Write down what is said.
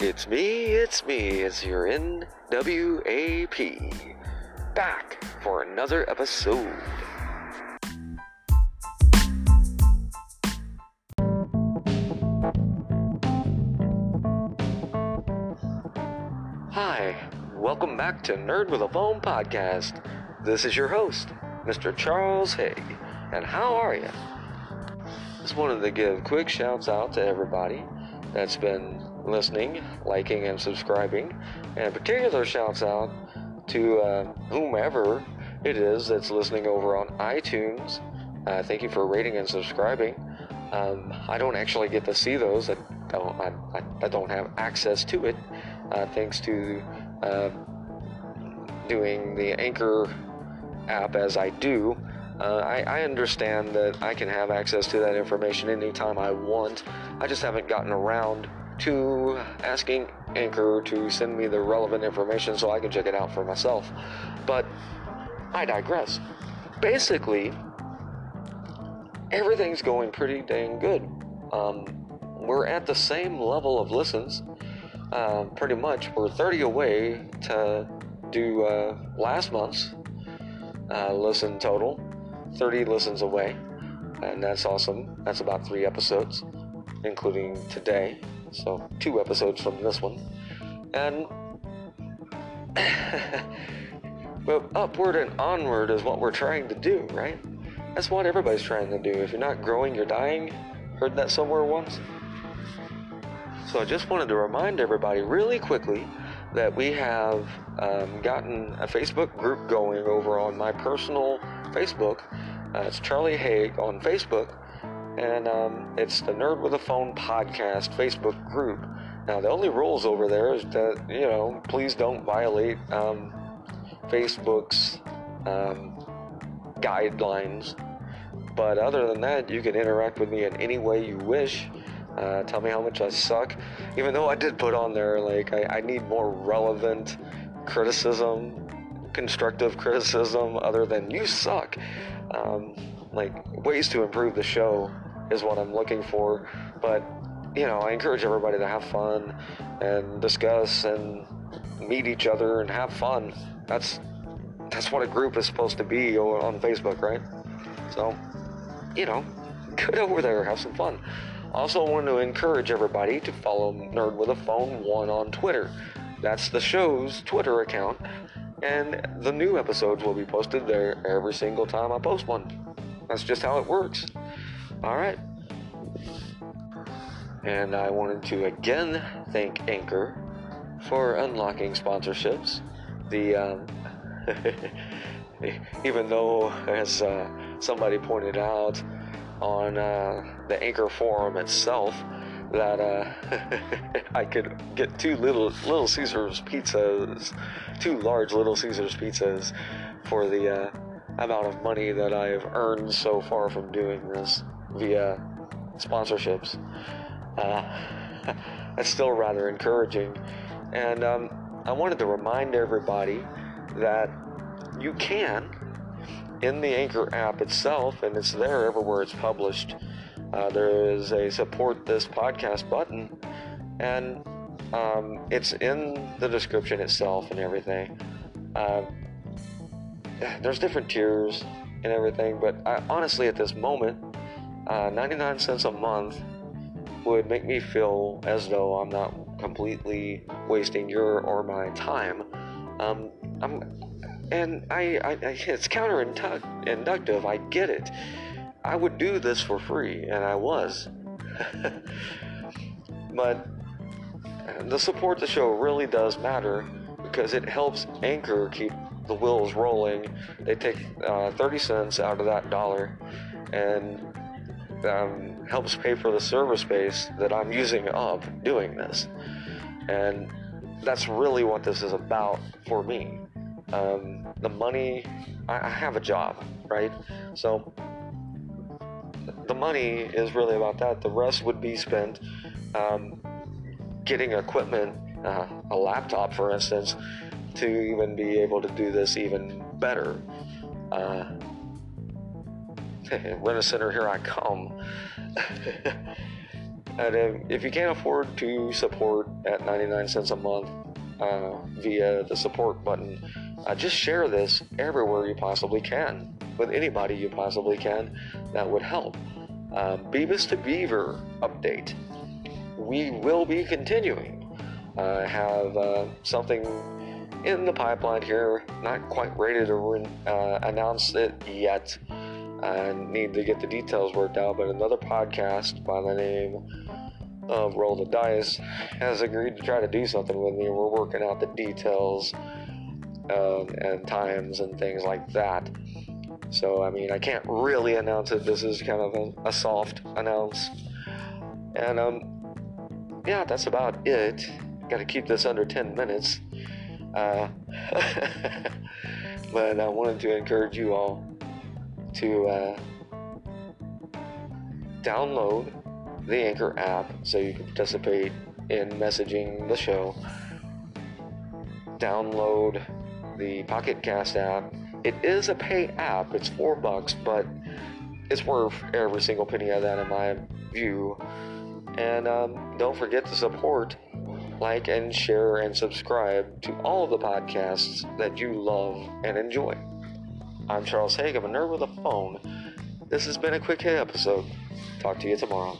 It's me, it's me, it's your NWAP. Back for another episode. Hi, welcome back to Nerd with a Phone podcast. This is your host, Mr. Charles Haig. And how are you? Just wanted to give quick shouts out to everybody that's been listening, liking, and subscribing. And a particular shouts out to uh, whomever it is that's listening over on iTunes. Uh, thank you for rating and subscribing. Um, I don't actually get to see those. I don't. I, I, I don't have access to it, uh, thanks to uh, doing the Anchor app as I do. Uh, I, I, understand that I can have access to that information anytime I want. I just haven't gotten around to asking Anchor to send me the relevant information so I can check it out for myself. But I digress. Basically, everything's going pretty dang good. Um, we're at the same level of listens, uh, pretty much. We're 30 away to do uh, last month's uh, listen total. 30 listens away, and that's awesome. That's about three episodes, including today. So, two episodes from this one. And. but upward and onward is what we're trying to do, right? That's what everybody's trying to do. If you're not growing, you're dying. Heard that somewhere once? So I just wanted to remind everybody really quickly that we have um, gotten a Facebook group going over on my personal Facebook. Uh, it's Charlie Haig on Facebook, and um, it's the Nerd with a Phone podcast Facebook group. Now, the only rules over there is that, you know, please don't violate um, Facebook's um, guidelines. But other than that, you can interact with me in any way you wish. Uh, tell me how much I suck. Even though I did put on there, like, I, I need more relevant criticism, constructive criticism, other than you suck. Um, like, ways to improve the show is what I'm looking for. But, you know, I encourage everybody to have fun and discuss and meet each other and have fun. That's that's what a group is supposed to be on Facebook, right? So, you know, get over there, have some fun. Also, want to encourage everybody to follow Nerd with a Phone 1 on Twitter. That's the show's Twitter account, and the new episodes will be posted there every single time I post one. That's just how it works. Alright. And I wanted to again thank Anchor for unlocking sponsorships. The, um, even though, as uh, somebody pointed out, on uh, the Anchor forum itself that uh, I could get two little Little Caesars pizzas, two large Little Caesars pizzas for the uh, amount of money that I've earned so far from doing this via sponsorships. Uh, that's still rather encouraging, and um, I wanted to remind everybody that you can in the Anchor app itself, and it's there everywhere it's published. Uh, there is a support this podcast button, and um, it's in the description itself and everything. Uh, there's different tiers and everything, but I, honestly, at this moment, uh, 99 cents a month would make me feel as though I'm not completely wasting your or my time. Um, I'm and I, I, it's counterintuitive. Inductive, I get it. I would do this for free, and I was. but the support the show really does matter because it helps Anchor keep the wheels rolling. They take uh, 30 cents out of that dollar and um, helps pay for the server space that I'm using up doing this. And that's really what this is about for me um, the money I, I have a job right so the money is really about that the rest would be spent um, getting equipment uh, a laptop for instance to even be able to do this even better uh, rent a center here i come And if, if you can't afford to support at 99 cents a month uh, via the support button, uh, just share this everywhere you possibly can with anybody you possibly can. That would help. Um, Beavis to Beaver update. We will be continuing. I have uh, something in the pipeline here, not quite ready to uh, announce it yet. I need to get the details worked out, but another podcast by the name of Roll the Dice has agreed to try to do something with me. We're working out the details um, and times and things like that. So, I mean, I can't really announce it. This is kind of a, a soft announce. And, um, yeah, that's about it. Got to keep this under 10 minutes. Uh, but I wanted to encourage you all to uh, download the Anchor app so you can participate in messaging the show. Download the Pocket Cast app. It is a pay app. It's four bucks, but it's worth every single penny of that in my view. And um, don't forget to support, like, and share and subscribe to all the podcasts that you love and enjoy. I'm Charles Haig. I'm a nerd with a phone. This has been a quick hit episode. Talk to you tomorrow.